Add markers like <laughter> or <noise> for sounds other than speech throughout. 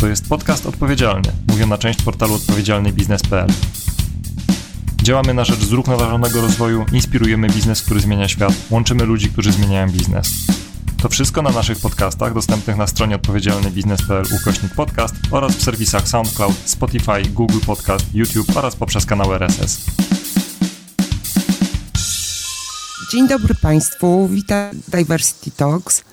To jest podcast odpowiedzialny, mówią na część portalu odpowiedzialnybiznes.pl. Działamy na rzecz zrównoważonego rozwoju, inspirujemy biznes, który zmienia świat, łączymy ludzi, którzy zmieniają biznes. To wszystko na naszych podcastach dostępnych na stronie odpowiedzialnybiznes.pl ukośnik podcast oraz w serwisach SoundCloud, Spotify, Google Podcast, YouTube oraz poprzez kanał RSS. Dzień dobry Państwu, witam Diversity Talks.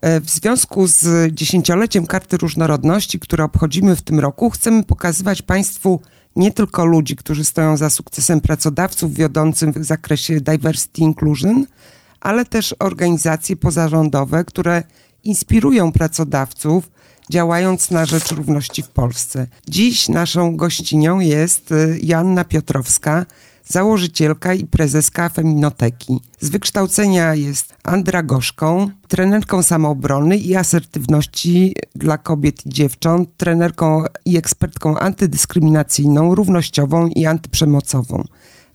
E, w związku z dziesięcioleciem Karty Różnorodności, które obchodzimy w tym roku, chcemy pokazywać Państwu nie tylko ludzi, którzy stoją za sukcesem pracodawców wiodącym w zakresie diversity inclusion, ale też organizacje pozarządowe, które inspirują pracodawców, działając na rzecz równości w Polsce. Dziś naszą gościnią jest e, Joanna Piotrowska, założycielka i prezeska Feminoteki. Z wykształcenia jest andragoszką, trenerką samoobrony i asertywności dla kobiet i dziewcząt, trenerką i ekspertką antydyskryminacyjną, równościową i antyprzemocową.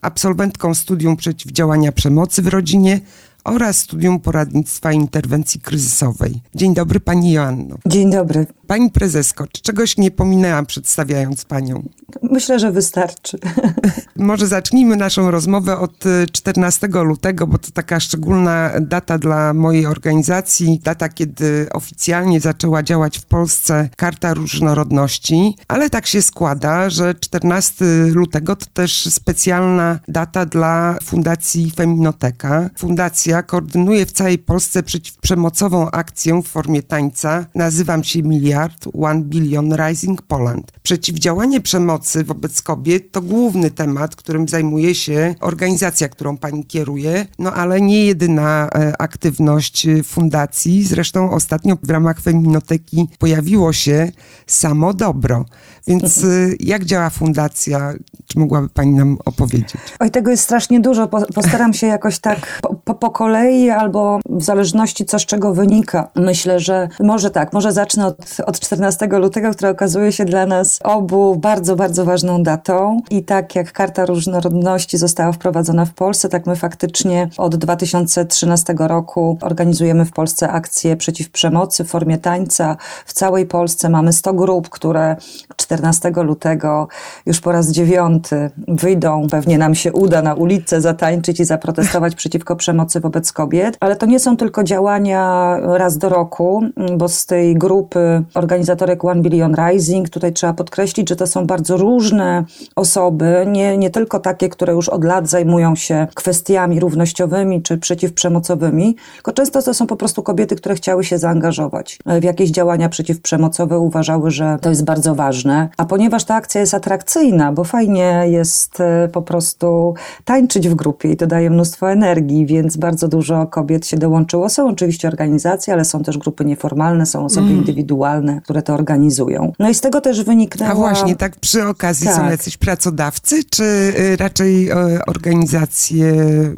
Absolwentką studium przeciwdziałania przemocy w rodzinie oraz studium poradnictwa i interwencji kryzysowej. Dzień dobry Pani Joanno. Dzień dobry. Pani prezesko, czy czegoś nie pominęłam przedstawiając Panią? Myślę, że wystarczy. <laughs> Może zacznijmy naszą rozmowę od 14 y, lutego, bo to taka szczególna data dla mojej organizacji, data, kiedy oficjalnie zaczęła działać w Polsce Karta Różnorodności, ale tak się składa, że 14 lutego to też specjalna data dla Fundacji Feminoteka. Fundacja koordynuje w całej Polsce przeciwprzemocową akcję w formie tańca. Nazywam się Miliard One Billion Rising Poland. Przeciwdziałanie przemocy wobec kobiet to główny temat, którym zajmuje się organizacja, którą pani kieruje, no ale nie jedyna e, aktywność e, fundacji. Zresztą ostatnio w ramach Feminoteki pojawiło się samo dobro. Więc e, jak działa fundacja? Czy mogłaby pani nam opowiedzieć? Oj, tego jest strasznie dużo. Postaram się jakoś tak po, po kolei albo w zależności co z czego wynika. Myślę, że może tak, może zacznę od, od 14 lutego, która okazuje się dla nas obu bardzo, bardzo ważną datą. I tak jak Karta Różnorodności została wprowadzona w Polsce, tak my faktycznie od 2013 roku organizujemy w Polsce akcje przeciw przemocy w formie tańca. W całej Polsce mamy 100 grup, które 14 lutego już po raz dziewiąty wyjdą. Pewnie nam się uda na ulicę zatańczyć i zaprotestować przeciwko przemocy wobec kobiet. Ale to nie są tylko działania raz do roku, bo z tej grupy organizatorek One Billion Rising tutaj trzeba podkreślić, że to są bardzo różne osoby, nie, nie tylko takie, które już od lat zajmują się kwestiami równościowymi czy przeciwprzemocowymi, tylko często to są po prostu kobiety, które chciały się zaangażować w jakieś działania przeciwprzemocowe, uważały, że to jest bardzo ważne. A ponieważ ta akcja jest atrakcyjna, bo fajnie jest e, po prostu tańczyć w grupie i to daje mnóstwo energii, więc bardzo dużo kobiet się dołączyło. Są oczywiście organizacje, ale są też grupy nieformalne, są osoby mm. indywidualne, które to organizują. No i z tego też wyniknęła... A właśnie, tak przy okazji tak. są jacyś pracodawcy, czy y, raczej y, organizacje?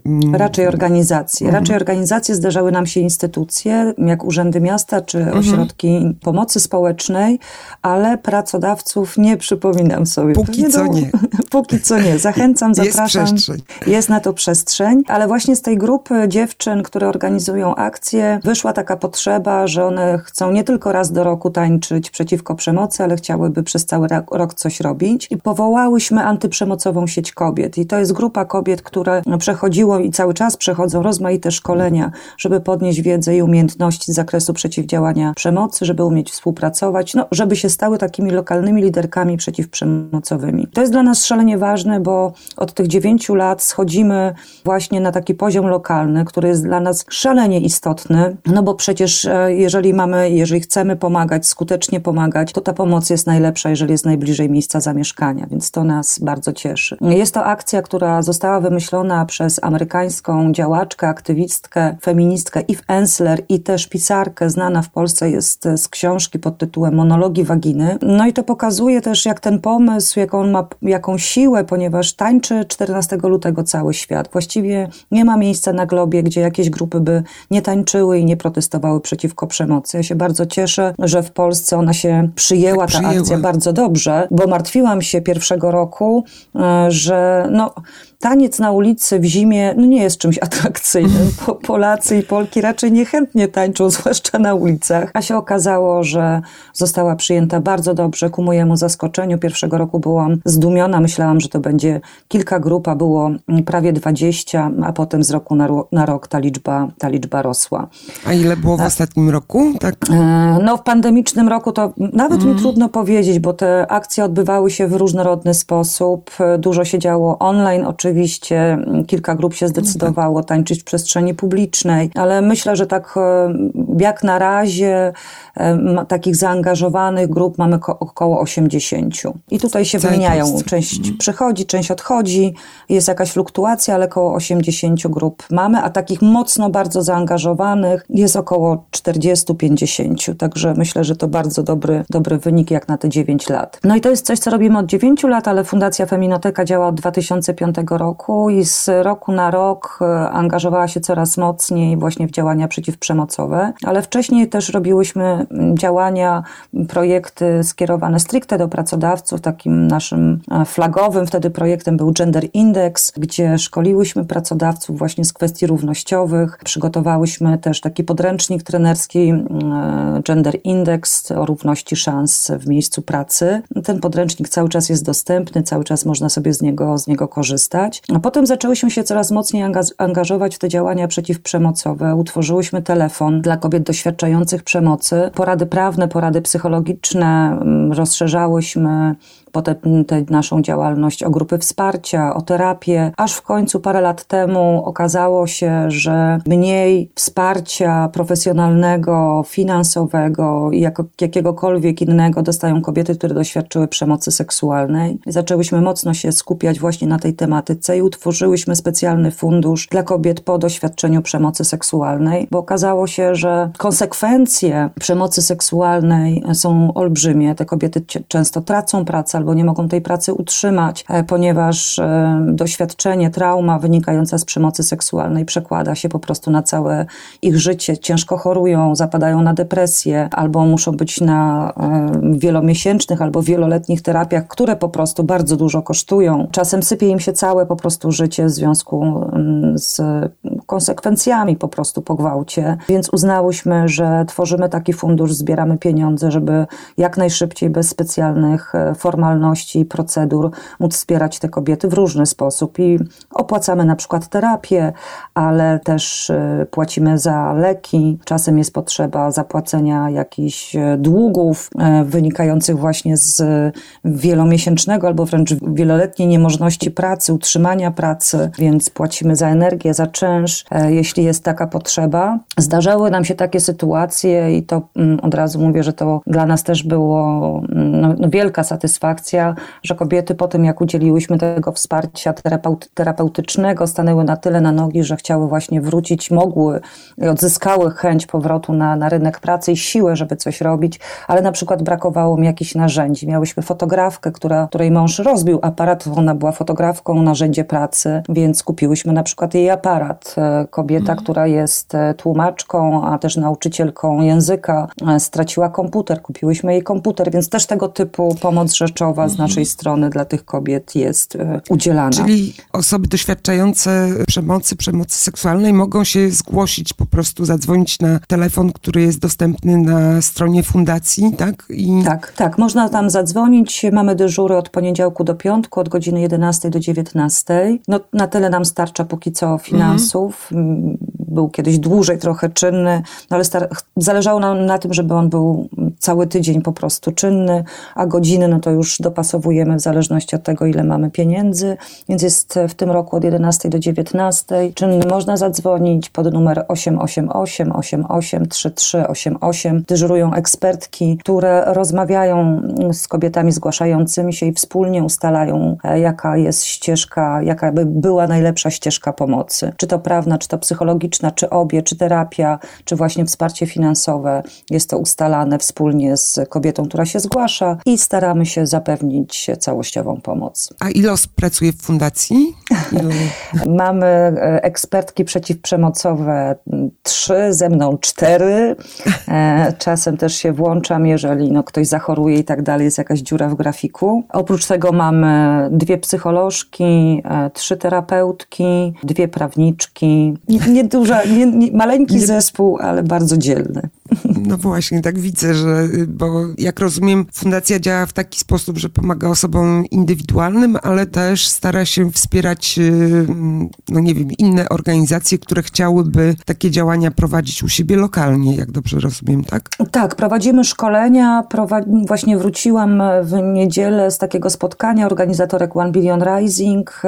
Mm, raczej organizacje. Mhm. Raczej organizacje zdarzały nam się instytucje, jak urzędy miasta, czy mhm. ośrodki pomocy społecznej, ale pracodawców nie przypominam sobie. Póki co nie. <laughs> Póki co nie. Zachęcam, <laughs> zapraszam. Jest przestrzeń. Jest na to przestrzeń, ale właśnie z tej grupy dziewczyn, które organizują akcje, wyszła taka potrzeba, że one chcą nie tylko raz do roku tańczyć przeciwko przemocy, ale chciałyby przez cały rok coś robić. I powołałyśmy antyprzemocową sieć kobiet. I to jest grupa kobiet, które przechodziło i cały czas przechodzą rozmaite szkolenia, żeby podnieść wiedzę i umiejętności z zakresu przeciwdziałania przemocy, żeby umieć współpracować, no, żeby się stały takimi lokalnymi liderkami przeciwprzemocowymi. To jest dla nas szalenie ważne, bo od tych dziewięciu lat schodzimy właśnie na taki poziom lokalny, który jest dla nas szalenie istotny, no bo przecież e, jeżeli mamy, jeżeli chcemy pomagać, skutecznie pomagać, to ta pomoc jest najlepsza, jeżeli jest najbliżej miejsca zamieszkania, więc to nas bardzo cieszy. Jest to akcja, która została wymyślona przez amerykańską działaczkę, aktywistkę, feministkę Eve Ensler i też pisarkę, znana w Polsce jest z książki pod tytułem Monologi Waginy. No i to pokazuje też, jak ten pomysł, jaką on ma, jaką siłę, ponieważ tańczy 14 lutego cały świat. Właściwie nie ma miejsca na globie, gdzie jakieś grupy by nie tańczyły i nie protestowały przeciwko przemocy. Ja się bardzo cieszę, że w Polsce ona się przyjęła, ta przyjęła. akcja bardzo dobrze, bo martwiłam się pierwszego roku, e, że no, taniec na ulicy w zimie no nie jest czymś <laughs> atrakcyjnym. Po, Polacy i Polki raczej niechętnie tańczą, zwłaszcza na ulicach. A się okazało, że została przyjęta bardzo dobrze ku mojemu zaskoczeniu. Pierwszego roku byłam zdumiona, myślałam, że to będzie kilka grup, a było prawie 20, a potem z roku na, na rok ta liczba, ta liczba rosła. A ile było w ostatnim roku? Tak. E, No, w pandemicznym roku to nawet mi trudno powiedzieć, bo te akcje odbywały się w różnorodny sposób. Dużo się działo online, oczywiście. Kilka grup się zdecydowało tańczyć w przestrzeni publicznej, ale myślę, że tak e, jak na razie e, takich zaangażowanych grup mamy ko- około 80. I tutaj się wymieniają. Polsce. Część przychodzi, część odchodzi, jest jakaś fluktuacja, ale około 80 grup mamy, a takich mocno bardzo zaangażowanych jest około 40-50. Także myślę, że to bardzo dobry, dobry wynik jak na te 9 lat. No i to jest coś, co robimy od 9 lat, ale Fundacja Feminoteka działa od 2005 roku i z roku na rok e, angażowała się coraz mocniej właśnie w działania przeciwprzemocowe, ale wcześniej też robiłyśmy działania, projekty skierowane stricte do pracodawców. Takim naszym e, flagowym wtedy projektem był Gender Index, gdzie szkoliłyśmy pracodawców właśnie z kwestii równościowych. Przygotowałyśmy też taki podręcznik trenerski e, Gender Index o równości szans w miejscu pracy. Ten podręcznik cały czas jest dostępny, cały czas można sobie z niego, z niego korzystać. A potem zaczęłyśmy się coraz mocniej anga- angażować w te działania przeciwprzemocowe. Utworzyłyśmy telefon dla kobiet doświadczających przemocy. Porady prawne, porady psychologiczne mm, rozszerzałyśmy potem tę naszą działalność o grupy wsparcia, o terapię, aż w końcu parę lat temu okazało się, że mniej wsparcia profesjonalnego, finansowego i jakiegokolwiek innego dostają kobiety, które doświadczyły przemocy seksualnej. Zaczęłyśmy mocno się skupiać właśnie na tej tematyce i utworzyłyśmy specjalny fundusz dla kobiet po doświadczeniu przemocy seksualnej, bo okazało się, że konsekwencje przemocy seksualnej są olbrzymie. Te kobiety często tracą pracę albo nie mogą tej pracy utrzymać, e, ponieważ e, doświadczenie, trauma wynikająca z przemocy seksualnej przekłada się po prostu na całe ich życie. Ciężko chorują, zapadają na depresję albo muszą być na e, wielomiesięcznych albo wieloletnich terapiach, które po prostu bardzo dużo kosztują. Czasem sypie im się całe po prostu życie w związku z konsekwencjami po prostu po gwałcie. Więc uznałyśmy, że tworzymy taki fundusz, zbieramy pieniądze, żeby jak najszybciej, bez specjalnych e, i procedur móc wspierać te kobiety w różny sposób. I opłacamy na przykład terapię, ale też e, płacimy za leki. Czasem jest potrzeba zapłacenia jakichś e, długów e, wynikających właśnie z wielomiesięcznego albo wręcz wieloletniej niemożności pracy, utrzymania pracy, więc płacimy za energię, za czynsz, jeśli jest taka potrzeba. Zdarzały nam się takie sytuacje i to mm, od razu mówię, że to dla nas też było mm, no, no wielka satysfakcja, że kobiety po tym, jak udzieliłyśmy tego wsparcia terapeut, terapeutycznego, stanęły na tyle na nogi, że chciały właśnie wrócić, mogły odzyskały chęć powrotu na, na rynek pracy i siłę, żeby coś robić, ale na przykład brakowało mi jakichś narzędzi. Miałyśmy fotografkę, która, której mąż rozbił aparat, ona była fotografką, narzędzie pracy, więc kupiłyśmy na przykład jej aparat. E, Kobieta, która jest e, tłumaczką, a też nauczycielką języka, e, straciła komputer, kupiłyśmy jej komputer, więc też tego typu pomoc rzeczowa z naszej strony dla tych kobiet jest udzielana. Czyli osoby doświadczające przemocy, przemocy seksualnej mogą się zgłosić, po prostu zadzwonić na telefon, który jest dostępny na stronie fundacji, tak? I Tak, tak, można tam zadzwonić. Mamy dyżury od poniedziałku do piątku, od godziny 11 do 19. No, na tyle nam starcza póki co finansów. Mm, Był kiedyś dłużej trochę czynny, no ale star- zależało nam na tym, żeby on był cały tydzień po prostu czynny, a godziny no to już dopasowujemy w zależności od tego, ile mamy pieniędzy. Więc jest w tym roku od 11 do 19. Czynny można zadzwonić pod numer 888 88 3388. Dyżurują ekspertki, które rozmawiają z kobietami zgłaszającymi się i wspólnie ustalają, e, jaka jest ścieżka, jaka by była najlepsza ścieżka pomocy. Czy to prawna, czy to psychologiczna, czy obie, czy terapia, czy właśnie wsparcie finansowe. Jest to ustalane wspólnie wspólnie z kobietą, która się zgłasza i staramy się zapewnić całościową pomoc. A ile osób pracuje w fundacji? <laughs> <laughs> Mamy e, ekspertki przeciwprzemocowe trzy, ze mną cztery. E, czasem też się włączam, jeżeli no, ktoś zachoruje i tak dalej, jest jakaś dziura w grafiku. Oprócz tego mamy dwie psycholożki, e, trzy terapeutki, dwie prawniczki. Nieduża, nie, nie, maleńki zespół, ale bardzo dzielny. No właśnie, tak widzę, że, bo jak rozumiem, fundacja działa w taki sposób, że pomaga osobom indywidualnym, ale też stara się wspierać, y, no nie wiem, inne organizacje, które chciałyby takie działania prowadzić u siebie lokalnie, jak dobrze rozumiem, tak? Tak, prowadzimy szkolenia. Właśnie wróciłam w niedzielę z takiego spotkania organizatorek One Billion Rising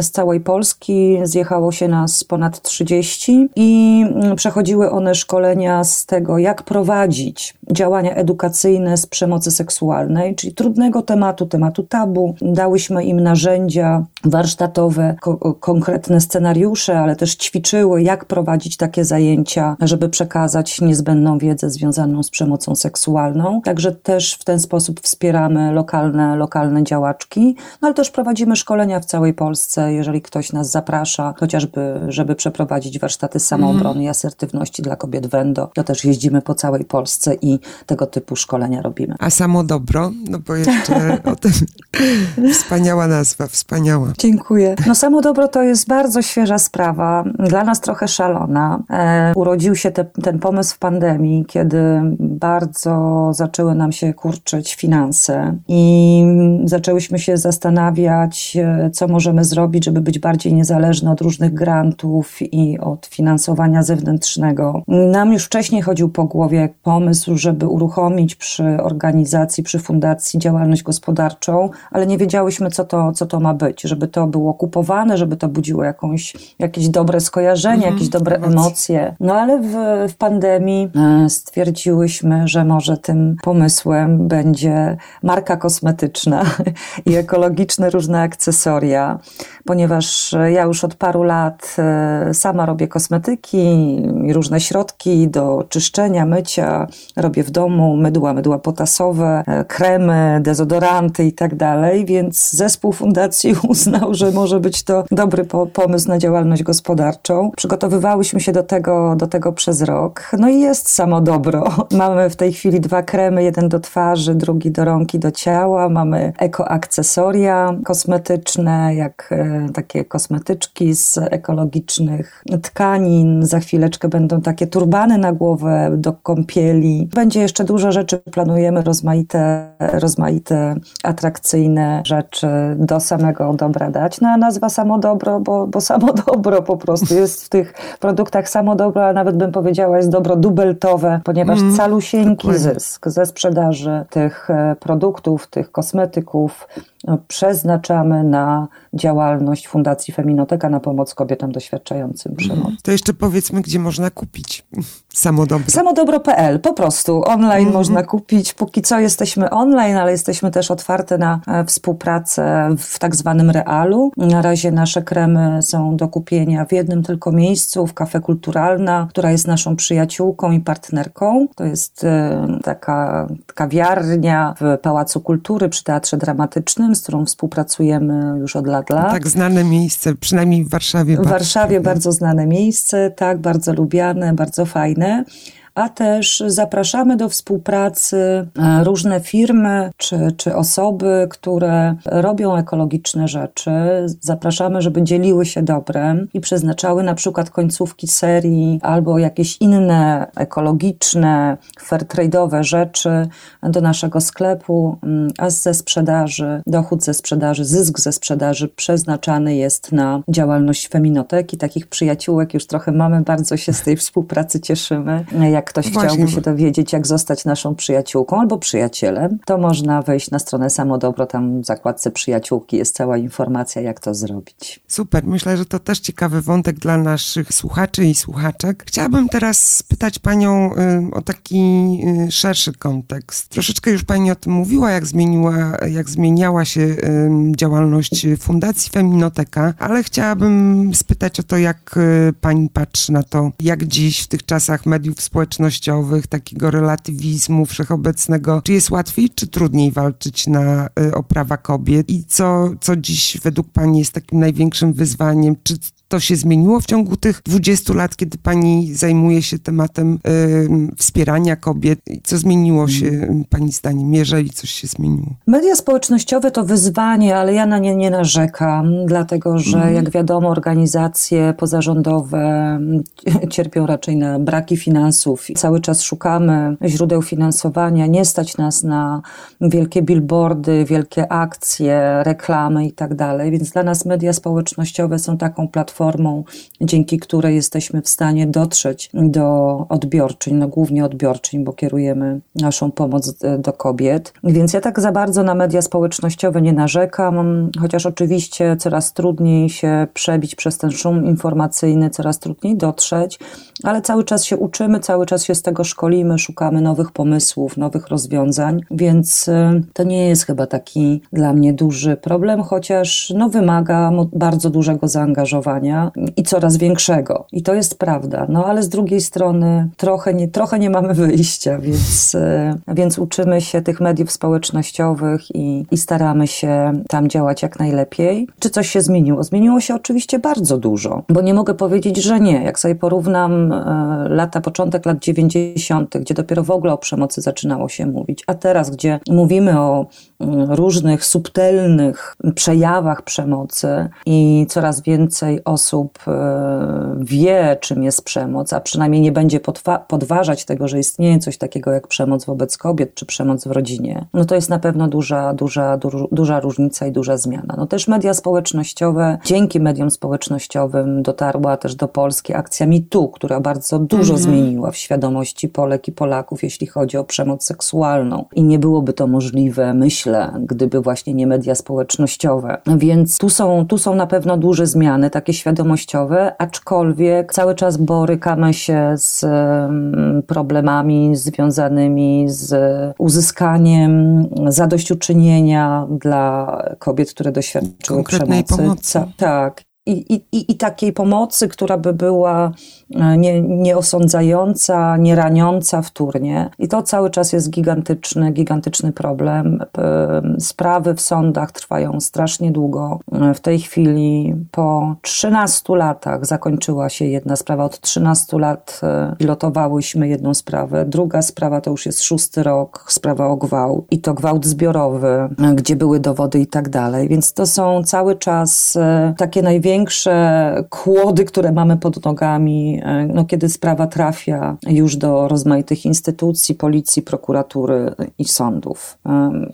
z całej Polski. Zjechało się nas ponad 30 i przechodziły one szkolenia z tego, tego, jak prowadzić działania edukacyjne z przemocy seksualnej, czyli trudnego tematu, tematu tabu. Dałyśmy im narzędzia warsztatowe, ko konkretne scenariusze, ale też ćwiczyły, jak prowadzić takie zajęcia, żeby przekazać niezbędną wiedzę związaną z przemocą seksualną. Także też w ten sposób wspieramy lokalne, lokalne działaczki, no ale też prowadzimy szkolenia w całej Polsce, jeżeli ktoś nas zaprasza, chociażby, żeby przeprowadzić warsztaty samoobrony mm. i asertywności dla kobiet Wendo, to też jeździmy po całej Polsce i tego typu szkolenia robimy. A samo dobro? No bo jeszcze o tym <laughs> wspaniała nazwa, wspaniała. Dziękuję. No samo dobro to jest bardzo świeża sprawa, dla nas trochę szalona. E, urodził się te, ten pomysł w pandemii, kiedy bardzo zaczęły nam się kurczyć finanse i zaczęłyśmy się zastanawiać, e, co możemy zrobić, żeby być bardziej niezależne od różnych grantów i od finansowania zewnętrznego. Nam już wcześniej chodził po głowie pomysł, żeby uruchomić przy organizacji, przy fundacji działalność gospodarczą, ale nie wiedziałyśmy, co to, co to ma być, żeby to było kupowane, żeby to budziło jakąś, jakieś dobre skojarzenia, mhm, jakieś dobre emocje. No ale w, w pandemii e, stwierdziłyśmy, że może tym pomysłem będzie marka kosmetyczna <laughs> i ekologiczne różne akcesoria, ponieważ ja już od paru lat e, sama robię kosmetyki i różne środki do czyszczenia, mycia, robię w domu mydła, mydła potasowe, e, kremy, dezodoranty i tak dalej, więc zespół fundacji <laughs> uznał, że może być to dobry po pomysł na działalność gospodarczą. Przygotowywałyśmy się do tego, do tego przez rok. No i jest samo dobro. <laughs> Mamy w tej chwili dwa kremy, jeden do twarzy, drugi do rąk i do ciała. Mamy ekoakcesoria kosmetyczne, jak e, takie kosmetyczki z ekologicznych tkanin. Za chwileczkę będą takie turbany na głowę do kąpieli. Będzie jeszcze dużo rzeczy, planujemy rozmaite, rozmaite atrakcyjne rzeczy do samego dobra dać. No a nazwa samo dobro, bo, bo samo dobro po prostu jest w tych produktach samo dobro, a nawet bym powiedziała jest dobro dubeltowe, ponieważ mm, calusieńki dokładnie. zysk ze sprzedaży tych e, produktów, tych kosmetyków przeznaczamy na działalność Fundacji Feminoteka na pomoc kobietom doświadczającym przemocy. To jeszcze powiedzmy, gdzie można kupić <laughs> Samodobro. Samodobro.pl, po prostu online mm -hmm. można kupić. Póki co jesteśmy online, ale jesteśmy też otwarte na e, współpracę w tak zwanym realu. Na razie nasze kremy są do kupienia w jednym tylko miejscu, w Kafe Kulturalna, która jest naszą przyjaciółką i partnerką. To jest e, taka kawiarnia w Pałacu Kultury przy Teatrze Dramatycznym, z którą współpracujemy już od lat lat. Tak znane miejsce, przynajmniej w Warszawie. W Warszawie bardzo znane miejsce, tak, bardzo lubiane, bardzo fajne a też zapraszamy do współpracy e, różne firmy czy, czy osoby, które robią ekologiczne rzeczy. Zapraszamy, żeby dzieliły się dobrem i przeznaczały na przykład końcówki serii albo jakieś inne ekologiczne, fairtrade'owe rzeczy do naszego sklepu, mm, a ze sprzedaży, dochód ze sprzedaży, zysk ze sprzedaży przeznaczany jest na działalność feminoteki. Takich przyjaciółek już trochę mamy, bardzo się z tej współpracy cieszymy. Jak ktoś Właśnie. chciałby się dowiedzieć, jak zostać naszą przyjaciółką albo przyjacielem, to można wejść na stronę Samodobro, tam w zakładce przyjaciółki jest cała informacja, jak to zrobić. Super, myślę, że to też ciekawy wątek dla naszych słuchaczy i słuchaczek. Chciałabym teraz spytać Panią y, o taki y, szerszy kontekst. Troszeczkę już Pani o tym mówiła, jak, zmieniła, jak zmieniała się y, działalność Fundacji Feminoteka, ale chciałabym spytać o to, jak Pani patrzy na to, jak dziś w tych czasach mediów społecznościowych społecznościowych, takiego relatywizmu wszechobecnego. Czy jest łatwiej, czy trudniej walczyć na, y, o prawa kobiet? I co, co dziś według Pani jest takim największym wyzwaniem? Czy to się zmieniło w ciągu tych 20 lat, kiedy pani zajmuje się tematem y, wspierania kobiet? Co zmieniło się pani zdaniem, jeżeli coś się zmieniło? Media społecznościowe to wyzwanie, ale ja na nie nie narzekam, dlatego że mhm. jak wiadomo organizacje pozarządowe cierpią raczej na braki finansów. Cały czas szukamy źródeł finansowania, nie stać nas na wielkie billboardy, wielkie akcje, reklamy i tak dalej, więc dla nas media społecznościowe są taką platformą, platformą, dzięki której jesteśmy w stanie dotrzeć do odbiorczyń, no głównie odbiorczyń, bo kierujemy naszą pomoc do kobiet. Więc ja tak za bardzo na media społecznościowe nie narzekam, chociaż oczywiście coraz trudniej się przebić przez ten szum informacyjny, coraz trudniej dotrzeć, ale cały czas się uczymy, cały czas się z tego szkolimy, szukamy nowych pomysłów, nowych rozwiązań, więc y, to nie jest chyba taki dla mnie duży problem, chociaż no, wymaga bardzo dużego zaangażowania i coraz większego. I to jest prawda. No ale z drugiej strony trochę nie, trochę nie mamy wyjścia, więc, e, więc uczymy się tych mediów społecznościowych i, i staramy się tam działać jak najlepiej. Czy coś się zmieniło? Zmieniło się oczywiście bardzo dużo, bo nie mogę powiedzieć, że nie. Jak sobie porównam e, lata, początek lat 90., gdzie dopiero w ogóle o przemocy zaczynało się mówić, a teraz, gdzie mówimy o mm, różnych subtelnych przejawach przemocy i coraz więcej osób osób e, wie, czym jest przemoc, a przynajmniej nie będzie podważać tego, że istnieje coś takiego jak przemoc wobec kobiet czy przemoc w rodzinie, no to jest na pewno duża, duża, duża różnica i duża zmiana. No też media społecznościowe, dzięki mediom społecznościowym dotarła też do Polski akcja MeToo, która bardzo dużo mhm. zmieniła w świadomości Polek i Polaków, jeśli chodzi o przemoc seksualną. I nie byłoby to możliwe, myślę, gdyby właśnie nie media społecznościowe. Więc tu są, tu są na pewno duże zmiany, takie świadomości świadomościowe, aczkolwiek cały czas borykamy się z problemami związanymi z uzyskaniem zadośćuczynienia dla kobiet, które doświadczyły przemocy. Pomocy. tak. I, i, I takiej pomocy, która by była E, nie, nie osądzająca, nie raniąca wtórnie. I to cały czas jest gigantyczny, gigantyczny problem. Sprawy w sądach trwają strasznie długo. E, w tej chwili po 13 latach zakończyła się jedna sprawa. Od 13 lat e, pilotowałyśmy jedną sprawę. Druga sprawa to już jest szósty rok, sprawa o gwałt. I to gwałt zbiorowy, gdzie były dowody i tak dalej. Więc to są cały czas takie największe kłody, które mamy pod nogami E, no, kiedy sprawa trafia już do rozmaitych instytucji, policji, prokuratury i sądów.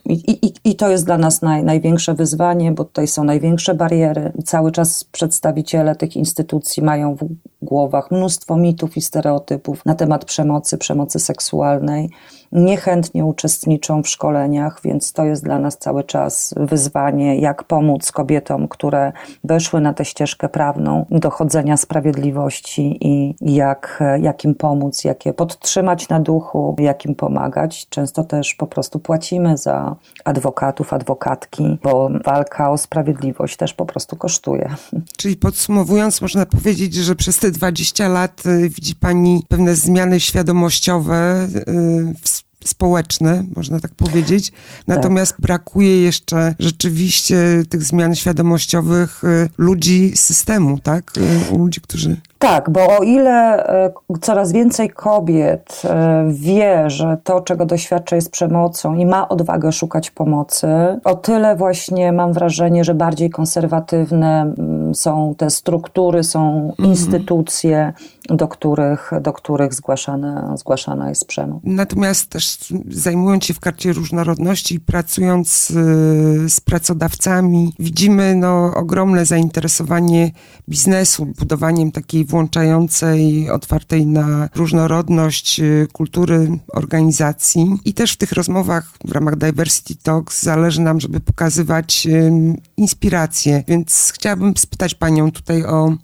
I, i, i to jest dla nas naj, największe wyzwanie, bo tutaj są największe bariery. Cały czas przedstawiciele tych instytucji mają w głowach mnóstwo mitów i stereotypów na temat przemocy, przemocy seksualnej niechętnie uczestniczą w szkoleniach, więc to jest dla nas cały czas wyzwanie, jak pomóc kobietom, które weszły na tę ścieżkę prawną dochodzenia sprawiedliwości i jak, jak im pomóc, jak je podtrzymać na duchu, jak im pomagać. Często też po prostu płacimy za adwokatów, adwokatki, bo walka o sprawiedliwość też po prostu kosztuje. Czyli podsumowując, można powiedzieć, że przez te 20 lat y, widzi Pani pewne zmiany świadomościowe y, społeczne, można tak powiedzieć. Natomiast tak. brakuje jeszcze rzeczywiście tych zmian świadomościowych y, ludzi systemu, tak? Y, ludzi, którzy tak, bo o ile e, coraz więcej kobiet wie, że to, czego doświadcza, jest przemocą i ma odwagę szukać pomocy, o tyle właśnie mam wrażenie, że bardziej konserwatywne mm, są te struktury, są mhm. instytucje, do których, do których zgłaszana, zgłaszana jest przemoc. Natomiast też zajmując się w karcie różnorodności i pracując e, z pracodawcami, widzimy no, ogromne zainteresowanie biznesu, budowaniem takiej włączającej, otwartej na różnorodność y, kultury organizacji. I też w tych rozmowach w ramach Diversity Talks zależy nam, żeby pokazywać inspiracje. Więc chciałabym spytać Panią tutaj o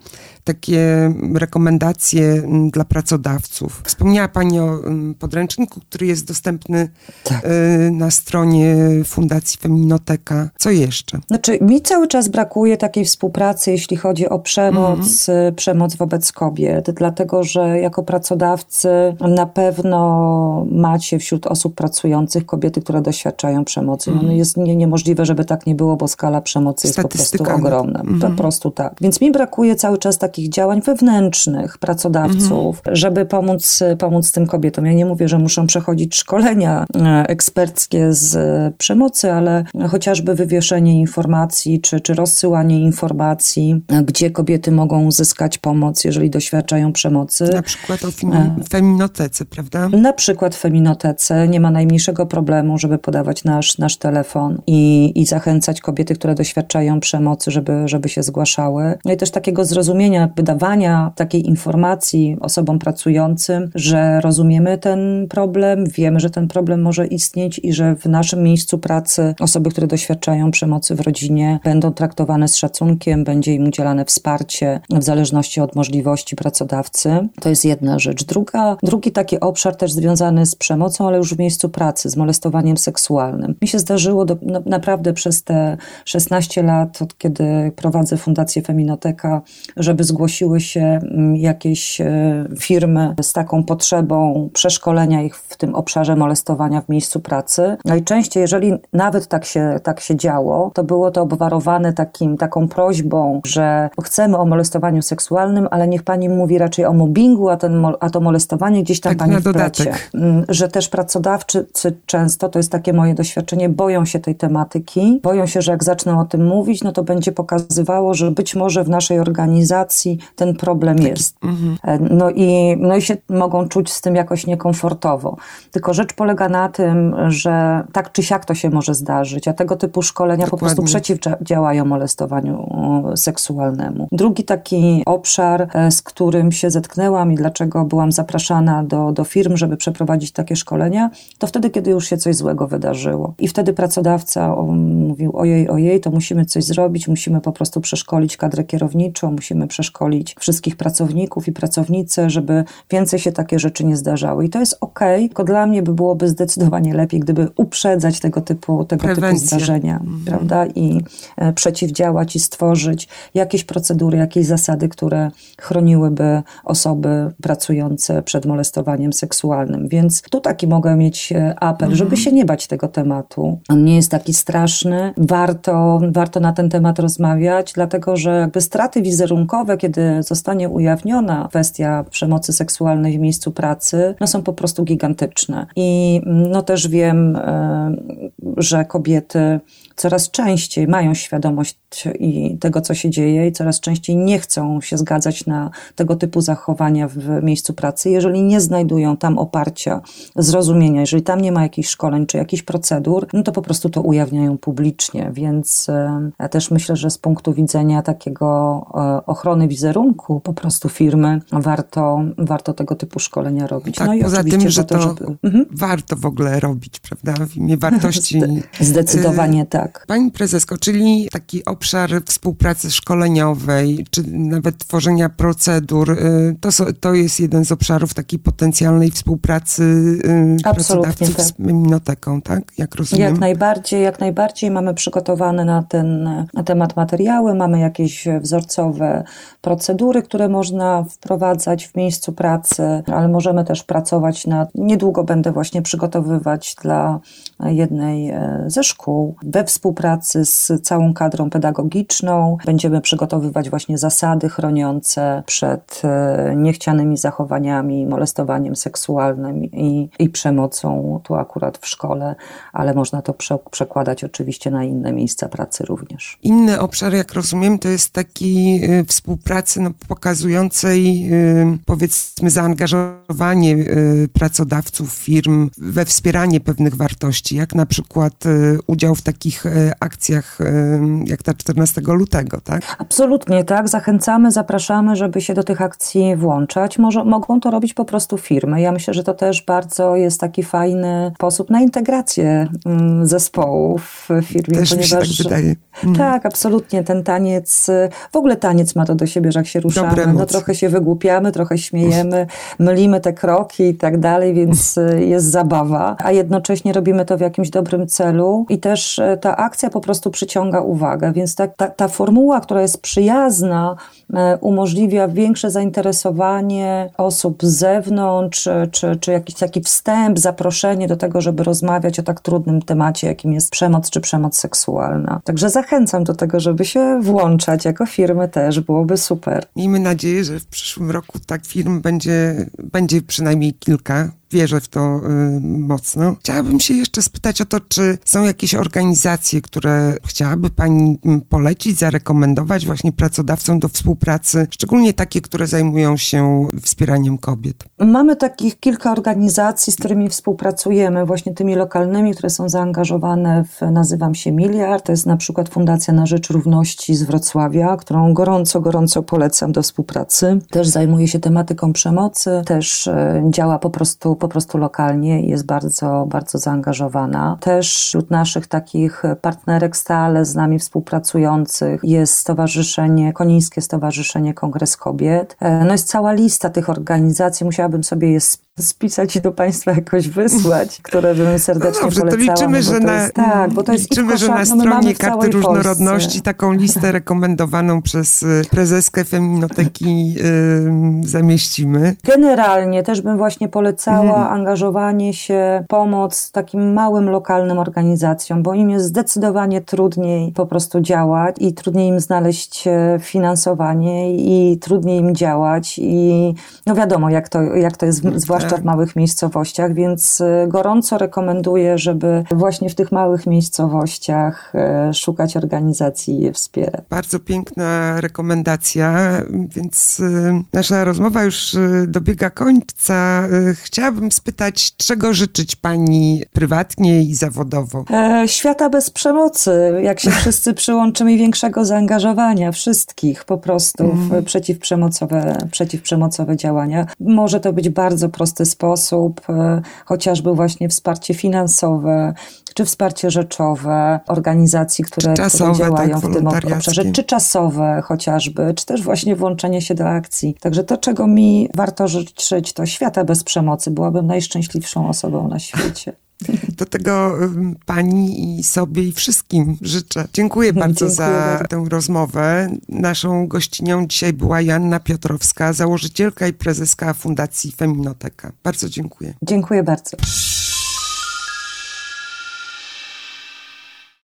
takie rekomendacje mm, dla pracodawców. Wspomniała Pani o mm, podręczniku, który jest dostępny tak. Y, na stronie Fundacji Feminoteka. Co jeszcze? Znaczy, mi cały czas brakuje takiej współpracy, jeśli chodzi o przemoc, mhm. przemoc wobec kobiet, dlatego że jako pracodawcy na pewno macie wśród osób pracujących kobiety, które doświadczają przemocy. No, mhm. jest nie, niemożliwe, żeby tak nie było, bo skala przemocy jest po prostu ogromna. Mhm. Po prostu tak. Więc mi brakuje cały czas takich działań wewnętrznych pracodawców, mhm. żeby pomóc, pomóc tym kobietom. Ja nie mówię, że muszą przechodzić szkolenia e, eksperckie z przemocy, ale chociażby wywieszenie informacji, czy, czy rozsyłanie informacji, gdzie kobiety mogą uzyskać pomoc, jeżeli doświadczają przemocy. Na przykład o e. feminotece, prawda? Na przykład w feminotece. Nie ma najmniejszego problemu, żeby podawać nasz, nasz telefon i, i zachęcać kobiety, które doświadczają przemocy, żeby, żeby się zgłaszały. No i też takiego zrozumienia, wydawania takiej informacji osobom pracującym, że rozumiemy ten problem, wiemy, że ten problem może istnieć i że w naszym miejscu pracy osoby, które doświadczają przemocy w rodzinie, będą traktowane z szacunkiem, będzie im udzielane wsparcie w zależności od możliwości pracodawcy. To jest jedna rzecz. Druga, drugi taki obszar też związany z przemocą, ale już w miejscu pracy, z molestowaniem seksualnym. Mi się zdarzyło do, no, naprawdę przez te 16 lat, od kiedy prowadzę Fundację Feminoteka, żeby zgłosiły się mm, jakieś e, firmy z taką potrzebą przeszkolenia ich w tym obszarze molestowania w miejscu pracy. Najczęściej, jeżeli nawet tak się, tak się działo, to było to obwarowane takim, taką prośbą, że chcemy o molestowaniu seksualnym, ale niech pani mówi raczej o mobbingu, a, ten, a to molestowanie gdzieś tam tak pani wplecie. Mm, że też pracodawcy często, to jest takie moje doświadczenie, boją się tej tematyki, boją się, że jak zaczną o tym mówić, no to będzie pokazywało, że być może w naszej organizacji ten problem Taki, jest. Mm -hmm. No, i, no i się mogą czuć z tym jakoś niekomfortowo. Tylko rzecz polega na tym, że tak czy siak to się może zdarzyć, a tego typu szkolenia Dokładnie. po prostu przeciwdziałają molestowaniu seksualnemu. Drugi taki obszar, e, z którym się zetknęłam i dlaczego byłam zapraszana do, do firm, żeby przeprowadzić takie szkolenia, to wtedy, kiedy już się coś złego wydarzyło. I wtedy pracodawca mówił: Ojej, ojej, to musimy coś zrobić, musimy po prostu przeszkolić kadrę kierowniczą, musimy przeszkolić wszystkich pracowników i pracownice, żeby więcej się takie rzeczy nie zdarzały. I to jest ok, tylko dla mnie by byłoby zdecydowanie lepiej, gdyby uprzedzać tego typu, tego typu zdarzenia, mhm. prawda? I e, przeciwdziałać i stworzyć jakieś procedury, jakieś zasady, które chroniłyby osoby pracujące przed molestowaniem seksualnym. Więc tu taki mogę mieć e, apel, mhm. żeby się nie bać tego tematu. On nie jest taki straszny. Warto, warto na ten temat rozmawiać, dlatego że jakby straty wizerunkowe, kiedy zostanie ujawniona kwestia przemocy seksualnej w miejscu pracy, no są po prostu gigantyczne. I mm, no też wiem, e, że kobiety coraz częściej mają świadomość i tego, co się dzieje, i coraz częściej nie chcą się zgadzać na tego typu zachowania w miejscu pracy, jeżeli nie znajdują tam oparcia, zrozumienia, jeżeli tam nie ma jakichś szkoleń czy jakichś procedur, no to po prostu to ujawniają publicznie. Więc e, ja też myślę, że z punktu widzenia takiego e, ochrony wizerunku po prostu firmy, warto, warto tego typu szkolenia robić. Tak, no i poza tym, że to, żeby... mhm. warto w ogóle robić, prawda? W imię wartości. <laughs> Zdecydowanie tak tak. Pani prezesko, czyli taki obszar współpracy szkoleniowej, czy nawet tworzenia procedur, y, to, to jest jeden z obszarów takiej potencjalnej współpracy y, pracodawców tak. z Minoteką, tak? Jak rozumiem? Jak najbardziej, jak najbardziej. Mamy przygotowane na ten na temat materiały, mamy jakieś wzorcowe procedury, które można wprowadzać w miejscu pracy, ale możemy też pracować nad, niedługo będę właśnie przygotowywać dla jednej e, ze szkół we współpracy z całą kadrą pedagogiczną. Będziemy przygotowywać właśnie zasady chroniące przed e, niechcianymi zachowaniami, molestowaniem seksualnym i, i przemocą, tu akurat w szkole, ale można to prze, przekładać oczywiście na inne miejsca pracy również. Inny obszar, jak rozumiem, to jest taki y, współpracy no, pokazującej y, powiedzmy zaangażowanie pracodawców, firm we wspieranie pewnych wartości, jak na przykład udział w takich E, akcjach e, jak ta 14 lutego, tak? Absolutnie, tak. Zachęcamy, zapraszamy, żeby się do tych akcji włączać. Może, mogą to robić po prostu firmy. Ja myślę, że to też bardzo jest taki fajny sposób na integrację mm, zespołów w firmie. Też ponieważ, mi się tak wydaje. Mm. Tak, absolutnie. Ten taniec, w ogóle taniec ma to do siebie, że jak się ruszamy, no trochę się wygłupiamy, trochę śmiejemy, mylimy te kroki i tak dalej, więc y, jest zabawa, a jednocześnie robimy to w jakimś dobrym celu i też y, akcja po prostu przyciąga uwagę, więc ta, ta, ta formuła, która jest przyjazna, y, umożliwia większe zainteresowanie osób z zewnątrz, czy, czy jakiś taki wstęp, zaproszenie do tego, żeby rozmawiać o tak trudnym temacie, jakim jest przemoc czy przemoc seksualna. Także zachęcam do tego, żeby się włączać jako firmy też, byłoby super. Miejmy nadzieję, że w przyszłym roku tak firm będzie, będzie przynajmniej kilka wierzę w to y, mocno. Chciałabym się jeszcze spytać o to, czy są jakieś organizacje, które chciałaby Pani mm, polecić, zarekomendować właśnie pracodawcom do współpracy, szczególnie takie, które zajmują się wspieraniem kobiet? Mamy takich kilka organizacji, z którymi współpracujemy, właśnie tymi lokalnymi, które są zaangażowane w, nazywam się Miliard, to jest na przykład Fundacja na Rzecz Równości z Wrocławia, którą gorąco, gorąco polecam do współpracy. Też zajmuje się tematyką przemocy, też e, działa po prostu po prostu lokalnie jest bardzo, bardzo zaangażowana. Też wśród naszych takich partnerek stale z nami współpracujących jest Stowarzyszenie, Konińskie Stowarzyszenie Kongres Kobiet. E, no jest cała lista tych organizacji, musiałabym sobie je spisać i do Państwa jakoś wysłać, które bym serdecznie no dobrze, polecała. To liczymy, no że na, jest, tak, to liczymy, że na no stronie Karty Różnorodności taką listę rekomendowaną przez y, prezeskę Feminoteki yy, zamieścimy. Generalnie też bym właśnie polecała mhm. angażowanie się, pomoc takim małym, lokalnym organizacjom, bo im jest zdecydowanie trudniej po prostu działać i trudniej im znaleźć e, finansowanie i trudniej im działać i no wiadomo, jak to, jak to jest, zwłaszcza zwłaszcza w małych miejscowościach, więc y, gorąco rekomenduję, żeby właśnie w tych małych miejscowościach y, szukać organizacji i je wspierać. Bardzo piękna rekomendacja, więc y, nasza rozmowa już dobiega końca. Chciałabym spytać, czego życzyć Pani prywatnie i zawodowo? E, świata bez przemocy, jak się <laughs> wszyscy przyłączymy i większego zaangażowania wszystkich po prostu w mm. przeciwprzemocowe, przeciwprzemocowe działania. Może to być bardzo proste prosty sposób, e, chociażby właśnie wsparcie finansowe, czy wsparcie rzeczowe organizacji, które, czasowe, które działają tak, w tym obszarze, czy czasowe chociażby, czy też właśnie włączenie się do akcji. Także to, czego mi warto życzyć, to świata bez przemocy. Byłabym najszczęśliwszą osobą na świecie. Do tego pani i sobie i wszystkim życzę. Dziękuję <laughs> bardzo Dziękuję za bardzo. tę rozmowę. Naszą gościnią dzisiaj była Janna Piotrowska, założycielka i prezeska Fundacji Feminoteka. Bardzo dziękuję. Dziękuję bardzo.